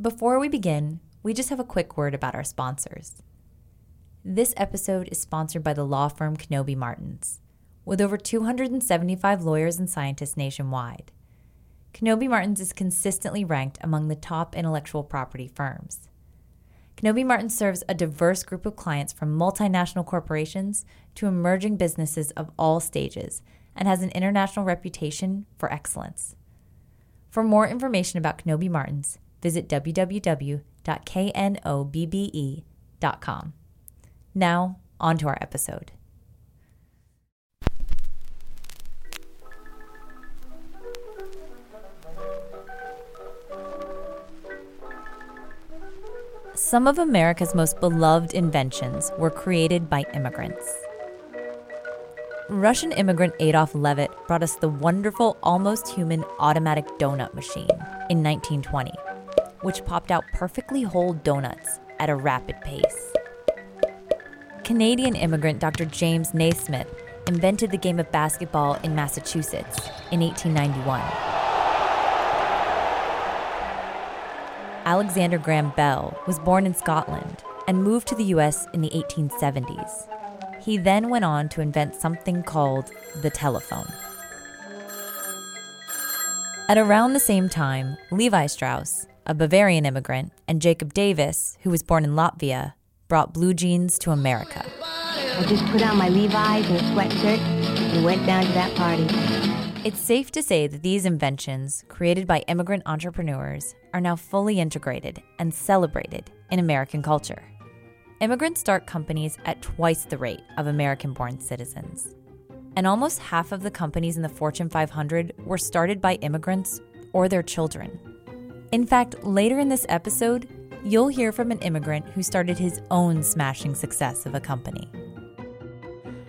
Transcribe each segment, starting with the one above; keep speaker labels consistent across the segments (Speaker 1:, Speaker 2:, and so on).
Speaker 1: Before we begin, we just have a quick word about our sponsors. This episode is sponsored by the law firm Knobbe Martens. With over 275 lawyers and scientists nationwide, Knobbe Martens is consistently ranked among the top intellectual property firms. Knobbe Martens serves a diverse group of clients from multinational corporations to emerging businesses of all stages and has an international reputation for excellence. For more information about Knobbe Martens, visit www.knobbe.com. Now, on to our episode. Some of America's most beloved inventions were created by immigrants. Russian immigrant Adolf Levitt brought us the wonderful, almost human automatic donut machine in 1920, which popped out perfectly whole donuts at a rapid pace. Canadian immigrant Dr. James Naismith invented the game of basketball in Massachusetts in 1891. Alexander Graham Bell was born in Scotland and moved to the US in the 1870s. He then went on to invent something called the telephone. At around the same time, Levi Strauss, a Bavarian immigrant, and Jacob Davis, who was born in Latvia, brought blue jeans to America.
Speaker 2: I just put on my Levi's and a sweatshirt and went down to that party.
Speaker 1: It's safe to say that these inventions, created by immigrant entrepreneurs, are now fully integrated and celebrated in American culture. Immigrants start companies at twice the rate of American born citizens. And almost half of the companies in the Fortune 500 were started by immigrants or their children. In fact, later in this episode, you'll hear from an immigrant who started his own smashing success of a company.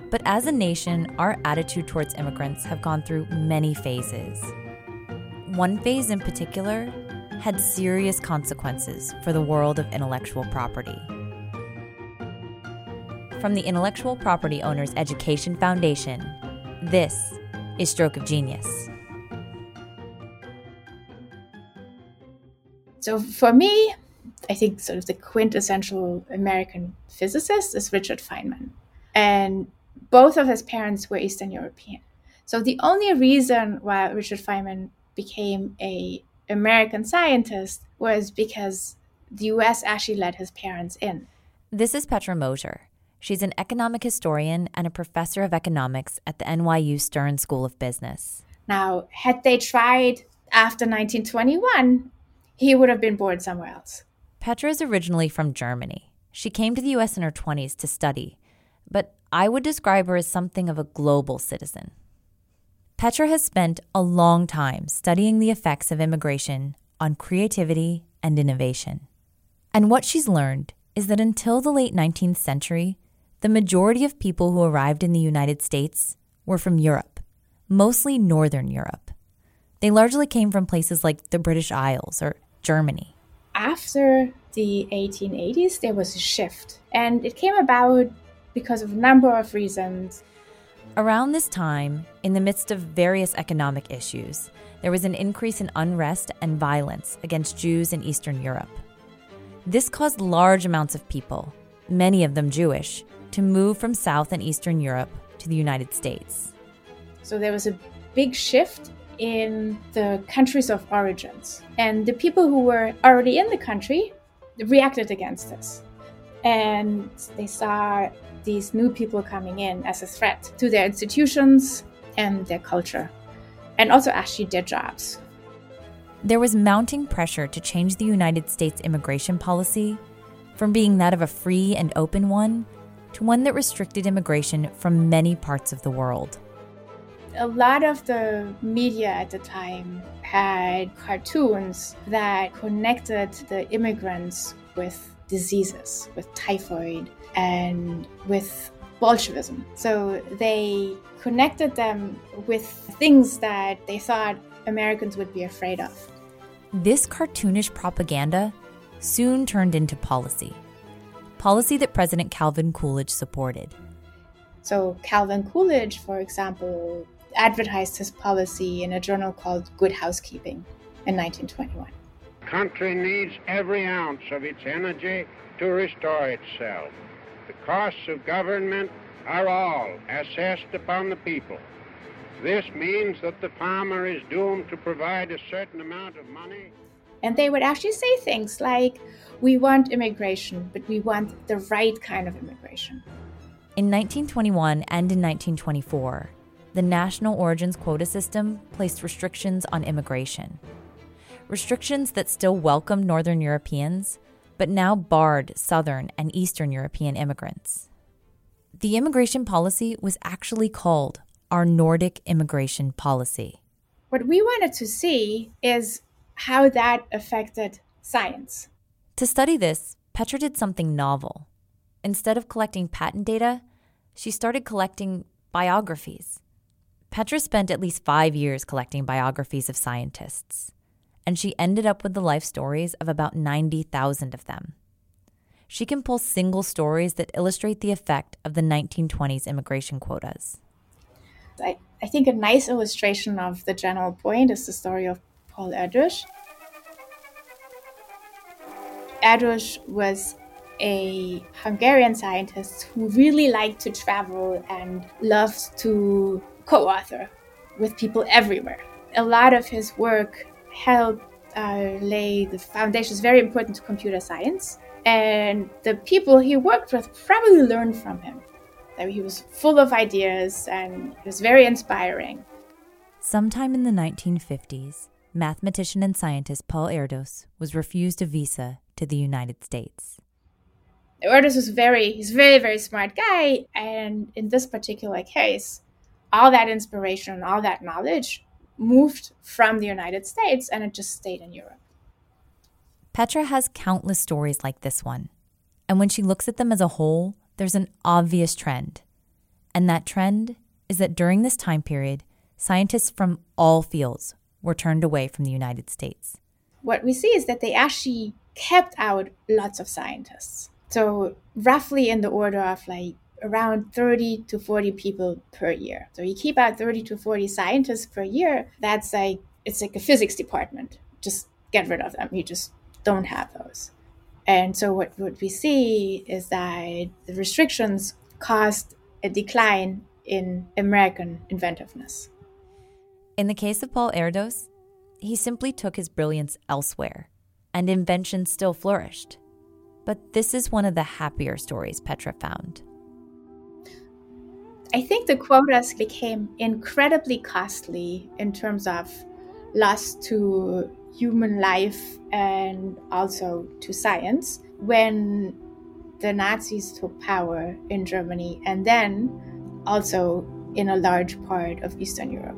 Speaker 1: But as a nation, our attitude towards immigrants have gone through many phases. One phase in particular had serious consequences for the world of intellectual property. From the Intellectual Property Owners Education Foundation, this is Stroke of Genius.
Speaker 3: So for me, I think sort of the quintessential American physicist is Richard Feynman. And both of his parents were Eastern European. So the only reason why Richard Feynman became a American scientist was because the US actually let his parents in.
Speaker 1: This is Petra Moser. She's an economic historian and a professor of economics at the NYU Stern School of Business.
Speaker 3: Now, had they tried after 1921, he would have been born somewhere else.
Speaker 1: Petra is originally from Germany. She came to the US in her 20s to study, but I would describe her as something of a global citizen. Petra has spent a long time studying the effects of immigration on creativity and innovation. And what she's learned is that until the late 19th century, the majority of people who arrived in the United States were from Europe, mostly Northern Europe. They largely came from places like the British Isles or Germany.
Speaker 3: After the 1880s, there was a shift, and it came about because of a number of reasons.
Speaker 1: Around this time, in the midst of various economic issues, there was an increase in unrest and violence against Jews in Eastern Europe. This caused large amounts of people, many of them Jewish, to move from South and Eastern Europe to the United States.
Speaker 3: So there was a big shift in the countries of origins. And the people who were already in the country reacted against this. And they saw these new people coming in as a threat to their institutions and their culture, and also actually their jobs.
Speaker 1: There was mounting pressure to change the United States immigration policy from being that of a free and open one to one that restricted immigration from many parts of the world.
Speaker 3: A lot of the media at the time had cartoons that connected the immigrants with diseases, with typhoid, and with Bolshevism. So they connected them with things that they thought Americans would be afraid of.
Speaker 1: This cartoonish propaganda soon turned into policy policy that President Calvin Coolidge supported.
Speaker 3: So, Calvin Coolidge, for example, advertised his policy in a journal called Good Housekeeping in 1921.
Speaker 4: country needs every ounce of its energy to restore itself. The costs of government are all assessed upon the people. This means that the farmer is doomed to provide a certain amount of money.
Speaker 3: And they would actually say things like, We want immigration, but we want the right kind of immigration.
Speaker 1: In 1921 and in 1924, the National Origins Quota System placed restrictions on immigration. Restrictions that still welcomed Northern Europeans, but now barred Southern and Eastern European immigrants. The immigration policy was actually called our Nordic immigration policy.
Speaker 3: What we wanted to see is how that affected science.
Speaker 1: To study this, Petra did something novel. Instead of collecting patent data, she started collecting biographies. Petra spent at least five years collecting biographies of scientists, and she ended up with the life stories of about 90,000 of them. She can pull single stories that illustrate the effect of the 1920s immigration quotas.
Speaker 3: I, I think a nice illustration of the general point is the story of Paul Erdős. Erdős was a Hungarian scientist who really liked to travel and loved to co author with people everywhere. A lot of his work helped uh, lay the foundations very important to computer science. And the people he worked with probably learned from him. That he was full of ideas and it was very inspiring.
Speaker 1: Sometime in the 1950s, mathematician and scientist Paul Erdős was refused a visa to the United States.
Speaker 3: Erdős was very, he's a very, very smart guy. And in this particular case, all that inspiration, and all that knowledge moved from the United States and it just stayed in Europe.
Speaker 1: Petra has countless stories like this one. And when she looks at them as a whole, there's an obvious trend. And that trend is that during this time period, scientists from all fields were turned away from the United States.
Speaker 3: What we see is that they actually kept out lots of scientists. So, roughly in the order of like around 30 to 40 people per year. So, you keep out 30 to 40 scientists per year, that's like, it's like a physics department. Just get rid of them. You just don't have those. And so, what, what we see is that the restrictions caused a decline in American inventiveness.
Speaker 1: In the case of Paul Erdős, he simply took his brilliance elsewhere, and invention still flourished. But this is one of the happier stories Petra found.
Speaker 3: I think the quotas became incredibly costly in terms of loss to human life and also to science when the Nazis took power in Germany and then also in a large part of Eastern Europe.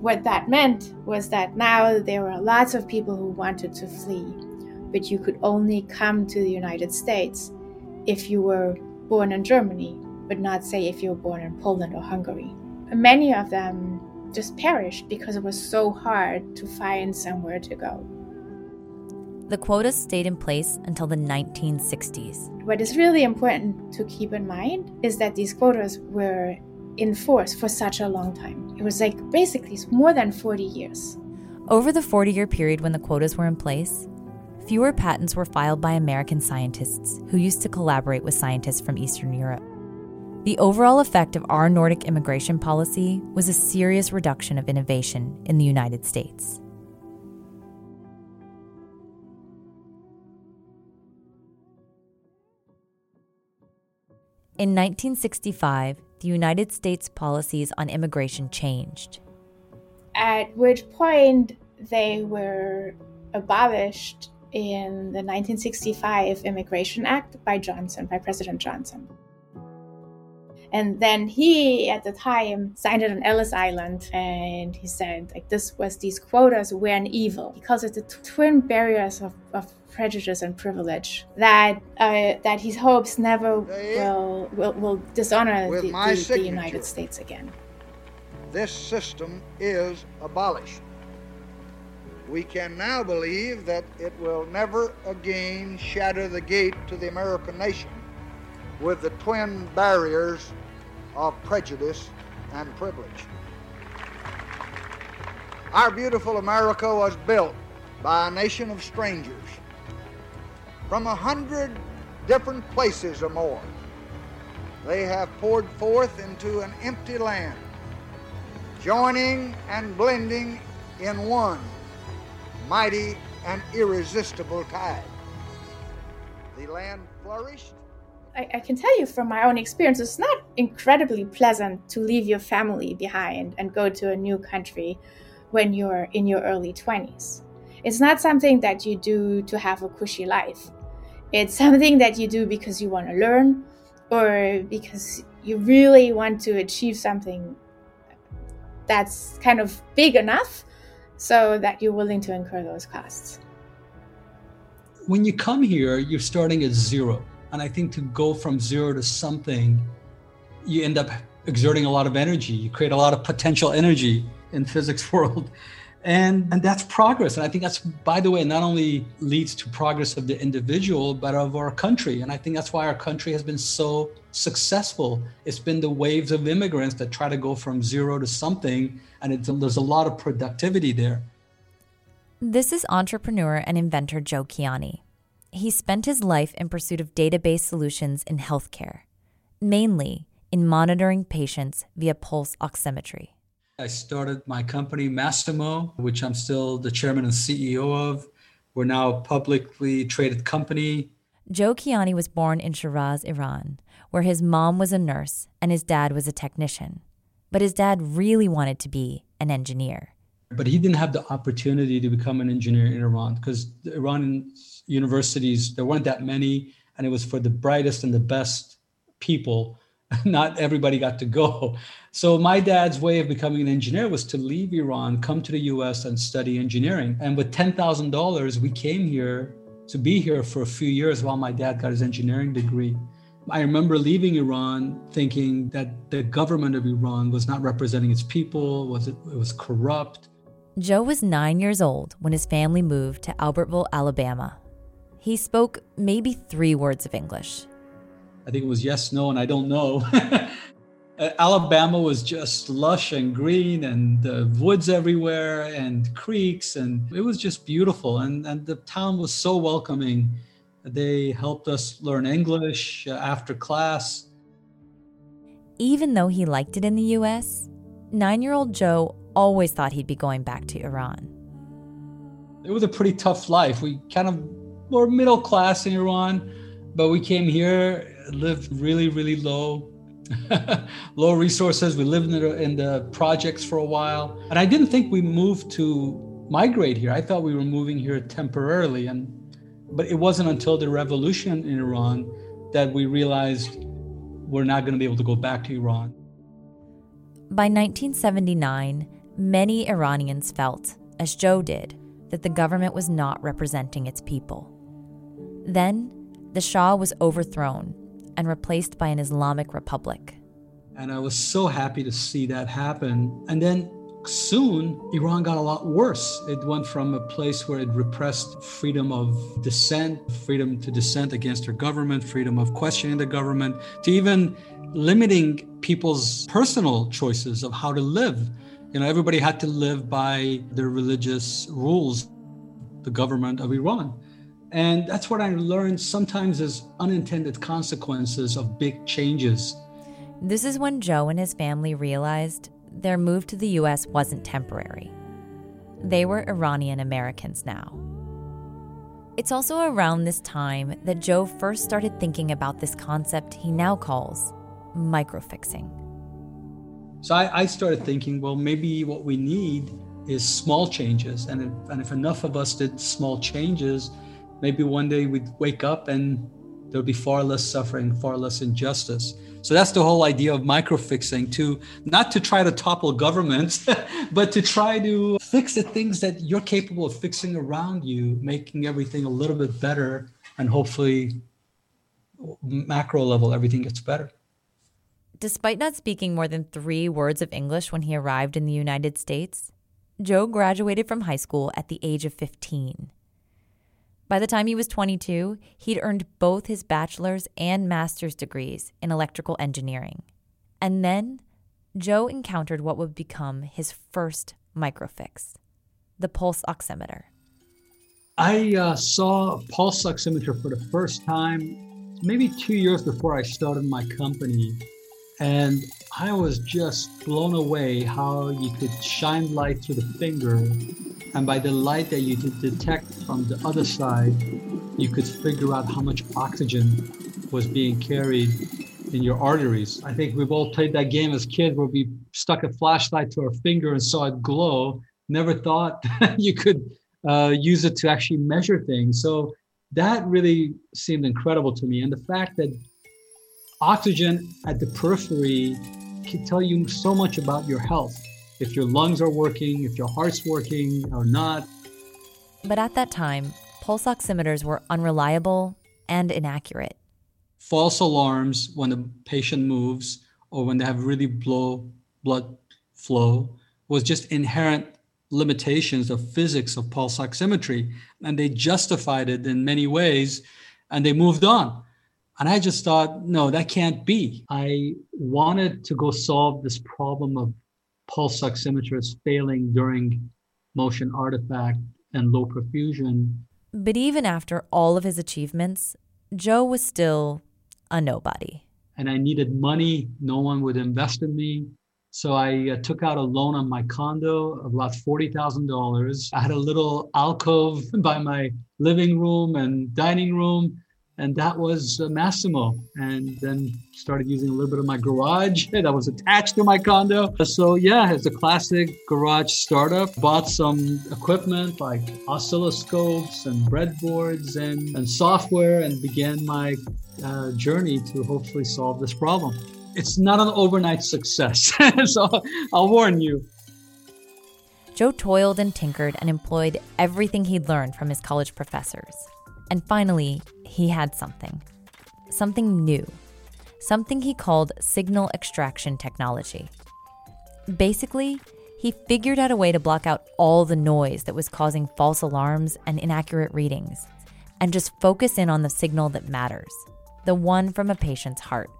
Speaker 3: What that meant was that now there were lots of people who wanted to flee, but you could only come to the United States if you were born in Germany, but not say if you were born in Poland or Hungary. Many of them just perished because it was so hard to find somewhere to go.
Speaker 1: The quotas stayed in place until the 1960s.
Speaker 3: What is really important to keep in mind is that these quotas were in force for such a long time. It was like basically more than 40 years.
Speaker 1: Over the 40 year period when the quotas were in place, fewer patents were filed by American scientists who used to collaborate with scientists from Eastern Europe. The overall effect of our Nordic immigration policy was a serious reduction of innovation in the United States. In 1965, the United States policies on immigration changed.
Speaker 3: At which point they were abolished in the 1965 Immigration Act by Johnson, by President Johnson. And then he, at the time, signed it on Ellis Island, and he said, like, this was these quotas were an evil because of the twin barriers of, of prejudice and privilege that uh, that he hopes never will will, will dishonor the, the, the United States again.
Speaker 5: This system is abolished. We can now believe that it will never again shatter the gate to the American nation with the twin barriers of prejudice and privilege. Our beautiful America was built by a nation of strangers from a hundred different places or more. They have poured forth into an empty land, joining and blending in one mighty and irresistible tide. The land flourished.
Speaker 3: I, I, can tell you from my own experience, it's not incredibly pleasant to leave your family behind and go to a new country when you're in your early 20s. It's not something that you do to have a cushy life. It's something that you do because you want to learn or because you really want to achieve something that's kind of big enough so that you're willing to incur those costs.
Speaker 6: When you come here, you're starting at zero. And I think to go from zero to something, you end up exerting a lot of energy. You create a lot of potential energy in physics world. And and that's progress. And i think that's by the way not only leads to progress of the individual but of our country. And i think that's why our country has been so successful. It's been the waves of immigrants that try to go from zero to something. And there's a lot of productivity there.
Speaker 1: This is entrepreneur and inventor joe kiani he spent his life in pursuit of database solutions in healthcare mainly in monitoring patients via pulse oximetry
Speaker 6: I started my company, Masimo, which I'm still the chairman and CEO of. We're now a publicly traded company.
Speaker 1: Joe Kiani was born in Shiraz, Iran, where his mom was a nurse and his dad was a technician. But his dad really wanted to be an engineer.
Speaker 6: But he didn't have the opportunity to become an engineer in Iran because the Iranian universities, there weren't that many, and it was for the brightest and the best people not everybody got to go. So my dad's way of becoming an engineer was to leave Iran, come to the US and study engineering. And with $10,000, we came here to be here for a few years while my dad got his engineering degree. I remember leaving Iran thinking that the government of Iran was not representing its people, was it, it was corrupt.
Speaker 1: Joe was 9 years old when his family moved to Albertville, Alabama. He spoke maybe 3 words of English
Speaker 6: I think it was yes, no, and I don't know. Uh, Alabama was just lush and green and uh, woods everywhere and creeks and it was just beautiful and, and the town was so welcoming. They helped us learn English uh, after class.
Speaker 1: Even though he liked it in the US, 9-year-old Joe always thought he'd be going back to Iran.
Speaker 6: It was a pretty tough life. We kind of were middle class in Iran, but we came here lived really, really low, low resources. We lived in the, in the projects for a while. And I didn't think we moved to migrate here. I thought we were moving here temporarily. And but it wasn't until the revolution in Iran that we realized we're not going to be able to go back to Iran.
Speaker 1: By 1979, many Iranians felt, as Joe did, that the government was not representing its people. Then, the Shah was overthrown and replaced by an Islamic republic.
Speaker 6: And I was so happy to see that happen. And then soon, Iran got a lot worse. It went from a place where it repressed freedom of dissent, freedom to dissent against their government, freedom of questioning the government, to even limiting people's personal choices of how to live. You know, everybody had to live by the religious rules, the government of Iran. And that's what I learned sometimes as unintended consequences of big changes.
Speaker 1: This is when Joe and his family realized their move to the US wasn't temporary. They were Iranian Americans now. It's also around this time that Joe first started thinking about this concept he now calls microfixing.
Speaker 6: So I, I started thinking, well, maybe what we need is small changes. And if, and if enough of us did small changes, maybe one day we'd wake up and there'll be far less suffering, far less injustice. So that's the whole idea of microfixing to not to try to topple governments, but to try to fix the things that you're capable of fixing around you, making everything a little bit better and hopefully macro level everything gets better.
Speaker 1: Despite not speaking more than 3 words of English when he arrived in the United States, Joe graduated from high school at the age of 15. By the time he was 22, he'd earned both his bachelor's and master's degrees in electrical engineering. And then Joe encountered what would become his first microfix the pulse oximeter.
Speaker 6: I uh, saw a pulse oximeter for the first time maybe two years before I started my company. And I was just blown away how you could shine light through the finger. And by the light that you could detect from the other side, you could figure out how much oxygen was being carried in your arteries. I think we've all played that game as kids where we stuck a flashlight to our finger and saw it glow. Never thought you could uh, use it to actually measure things. So that really seemed incredible to me. And the fact that oxygen at the periphery can tell you so much about your health. If your lungs are working, if your heart's working or not.
Speaker 1: But at that time, pulse oximeters were unreliable and inaccurate.
Speaker 6: False alarms when the patient moves or when they have really low blood flow was just inherent limitations of physics of pulse oximetry. And they justified it in many ways and they moved on. And I just thought, no, that can't be. I wanted to go solve this problem of pulse oximeters failing during motion artifact and low perfusion.
Speaker 1: But even after all of his achievements, Joe was still a nobody.
Speaker 6: And I needed money. No one would invest in me. So I uh, took out a loan on my condo of about $40,000. I had a little alcove by my living room and dining room, and that was uh, Masimo. And then started using a little bit of my garage that was attached to my condo. So yeah, it's a classic garage startup. Bought some equipment like oscilloscopes and breadboards and, and software and began my uh, journey to hopefully solve this problem it's not an overnight success. so I'll warn you.
Speaker 1: Joe toiled and tinkered and employed everything he'd learned from his college professors. And finally, he had something something new, something he called signal extraction technology. Basically, he figured out a way to block out all the noise that was causing false alarms and inaccurate readings and just focus in on the signal that matters the one from a patient's heart.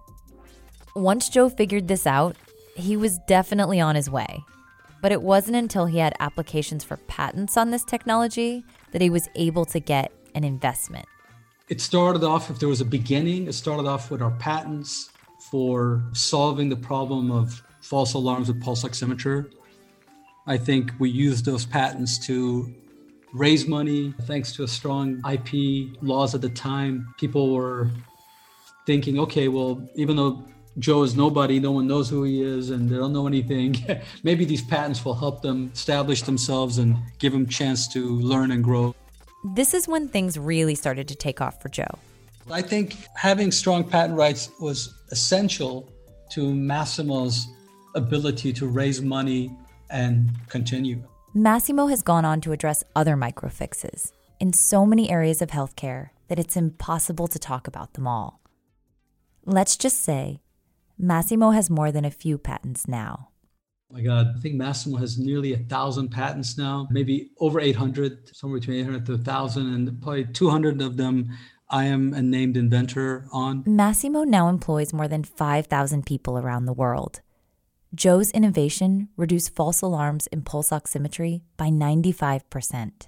Speaker 1: Once Joe figured this out, he was definitely on his way. But it wasn't until he had applications for patents on this technology that he was able to get an investment.
Speaker 6: It started off, if there was a beginning, it started off with our patents for solving the problem of false alarms with pulse oximeter. I think we used those patents to raise money. Thanks to a strong IP laws at the time, people were thinking, okay, well, even though Joe is nobody, no one knows who he is, and they don't know anything. Maybe these patents will help them establish themselves and give them chance to learn and grow.
Speaker 1: This is when things really started to take off for Joe.
Speaker 6: I think having strong patent rights was essential to Masimo's ability to raise money and continue.
Speaker 1: Masimo has gone on to address other microfixes in so many areas of healthcare that it's impossible to talk about them all. Let's just say Masimo has more than a few patents now.
Speaker 6: My God, I think Masimo has nearly a thousand patents now, maybe over 800, somewhere between 800 to 1,000, and probably 200 of them I am a named inventor on.
Speaker 1: Masimo now employs more than 5,000 people around the world. Joe's innovation reduced false alarms in pulse oximetry by 95%.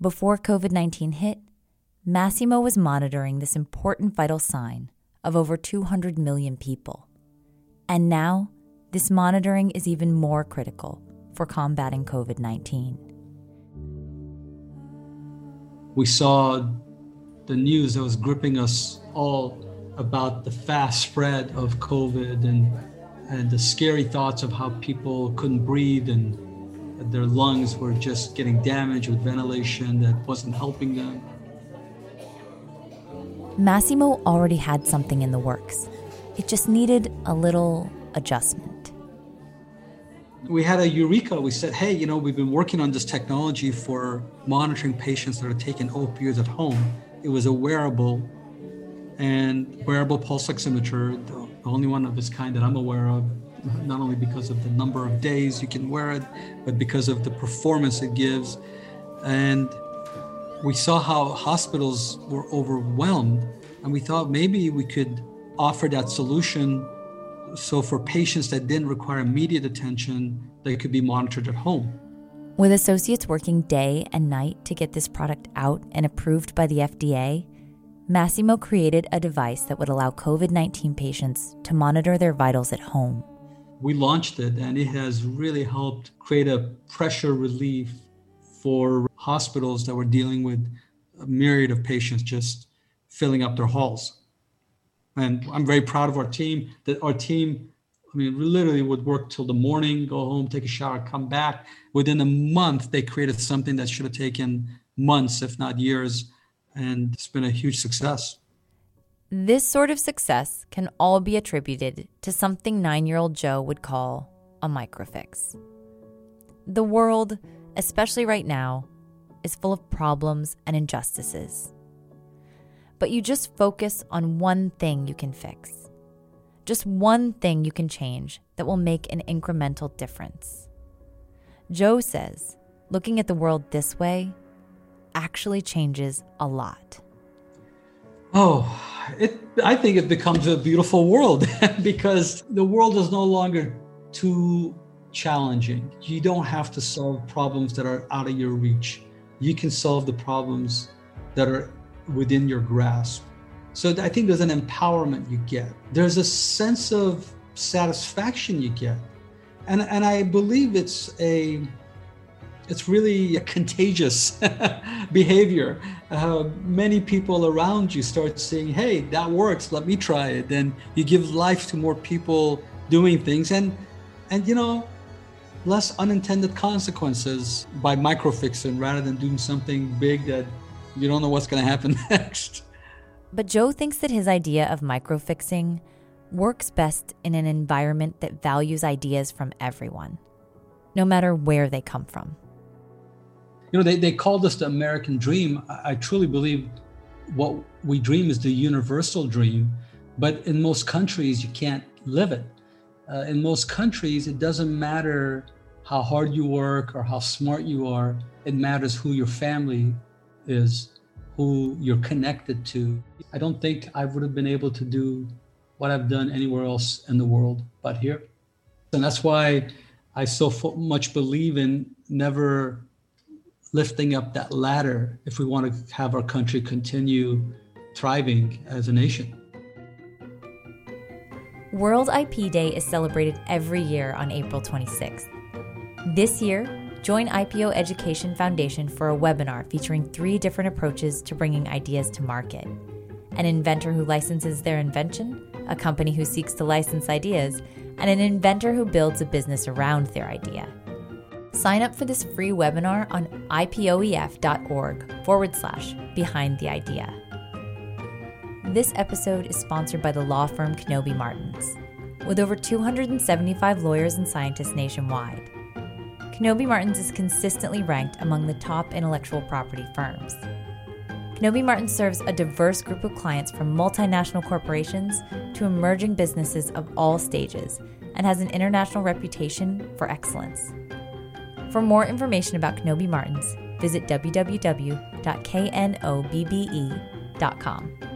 Speaker 1: Before COVID 19 hit, Masimo was monitoring this important vital sign of over 200 million people. And now, this monitoring is even more critical for combating COVID 19.
Speaker 6: We saw the news that was gripping us all about the fast spread of COVID and, and the scary thoughts of how people couldn't breathe and their lungs were just getting damaged with ventilation that wasn't helping them.
Speaker 1: Masimo already had something in the works. It just needed a little adjustment.
Speaker 6: We had a eureka. We said, hey, you know, we've been working on this technology for monitoring patients that are taking opioids at home. It was a wearable and wearable pulse oximeter, the only one of its kind that I'm aware of, not only because of the number of days you can wear it, but because of the performance it gives. And we saw how hospitals were overwhelmed, and we thought maybe we could offer that solution so for patients that didn't require immediate attention, they could be monitored at home.
Speaker 1: With associates working day and night to get this product out and approved by the FDA, Masimo created a device that would allow COVID 19 patients to monitor their vitals at home.
Speaker 6: We launched it, and it has really helped create a pressure relief for hospitals that were dealing with a myriad of patients just filling up their halls. And I'm very proud of our team that our team, I mean, literally would work till the morning, go home, take a shower, come back. Within a month, they created something that should have taken months, if not years and it's been a huge success.
Speaker 1: This sort of success can all be attributed to something nine year old Joe would call a microfix. The world, especially right now, is full of problems and injustices. But you just focus on one thing you can fix, just one thing you can change that will make an incremental difference. Joe says, looking at the world this way actually changes a lot?
Speaker 6: Oh, it, I think it becomes a beautiful world because the world is no longer too challenging. You don't have to solve problems that are out of your reach. You can solve the problems that are within your grasp. So I think there's an empowerment you get. There's a sense of satisfaction you get. And, and I believe it's a it's really a contagious behavior. Uh, many people around you start saying, "Hey, that works. Let me try it." Then you give life to more people doing things, and and you know, less unintended consequences by microfixing rather than doing something big that you don't know what's going to happen next.
Speaker 1: But Joe thinks that his idea of microfixing works best in an environment that values ideas from everyone, no matter where they come from
Speaker 6: you know, they, they called us the American dream. I, I truly believe what we dream is the universal dream, but in most countries, you can't live it. Uh, in most countries, it doesn't matter how hard you work or how smart you are, it matters who your family is, who you're connected to. I don't think I would have been able to do what I've done anywhere else in the world but here. And that's why I so much believe in never lifting up that ladder if we want to have our country continue thriving as a nation.
Speaker 1: World IP Day is celebrated every year on April 26th. This year, join IPO Education Foundation for a webinar featuring three different approaches to bringing ideas to market an inventor who licenses their invention, a company who seeks to license ideas, and an inventor who builds a business around their idea. Sign up for this free webinar on ipoef.org forward slash behind the idea. This episode is sponsored by the law firm Knobbe Martens. With over 275 lawyers and scientists nationwide, Knobbe Martens is consistently ranked among the top intellectual property firms. Knobbe Martens serves a diverse group of clients from multinational corporations to emerging businesses of all stages and has an international reputation for excellence. For more information about Knobbe Martens, visit www.knobbe.com.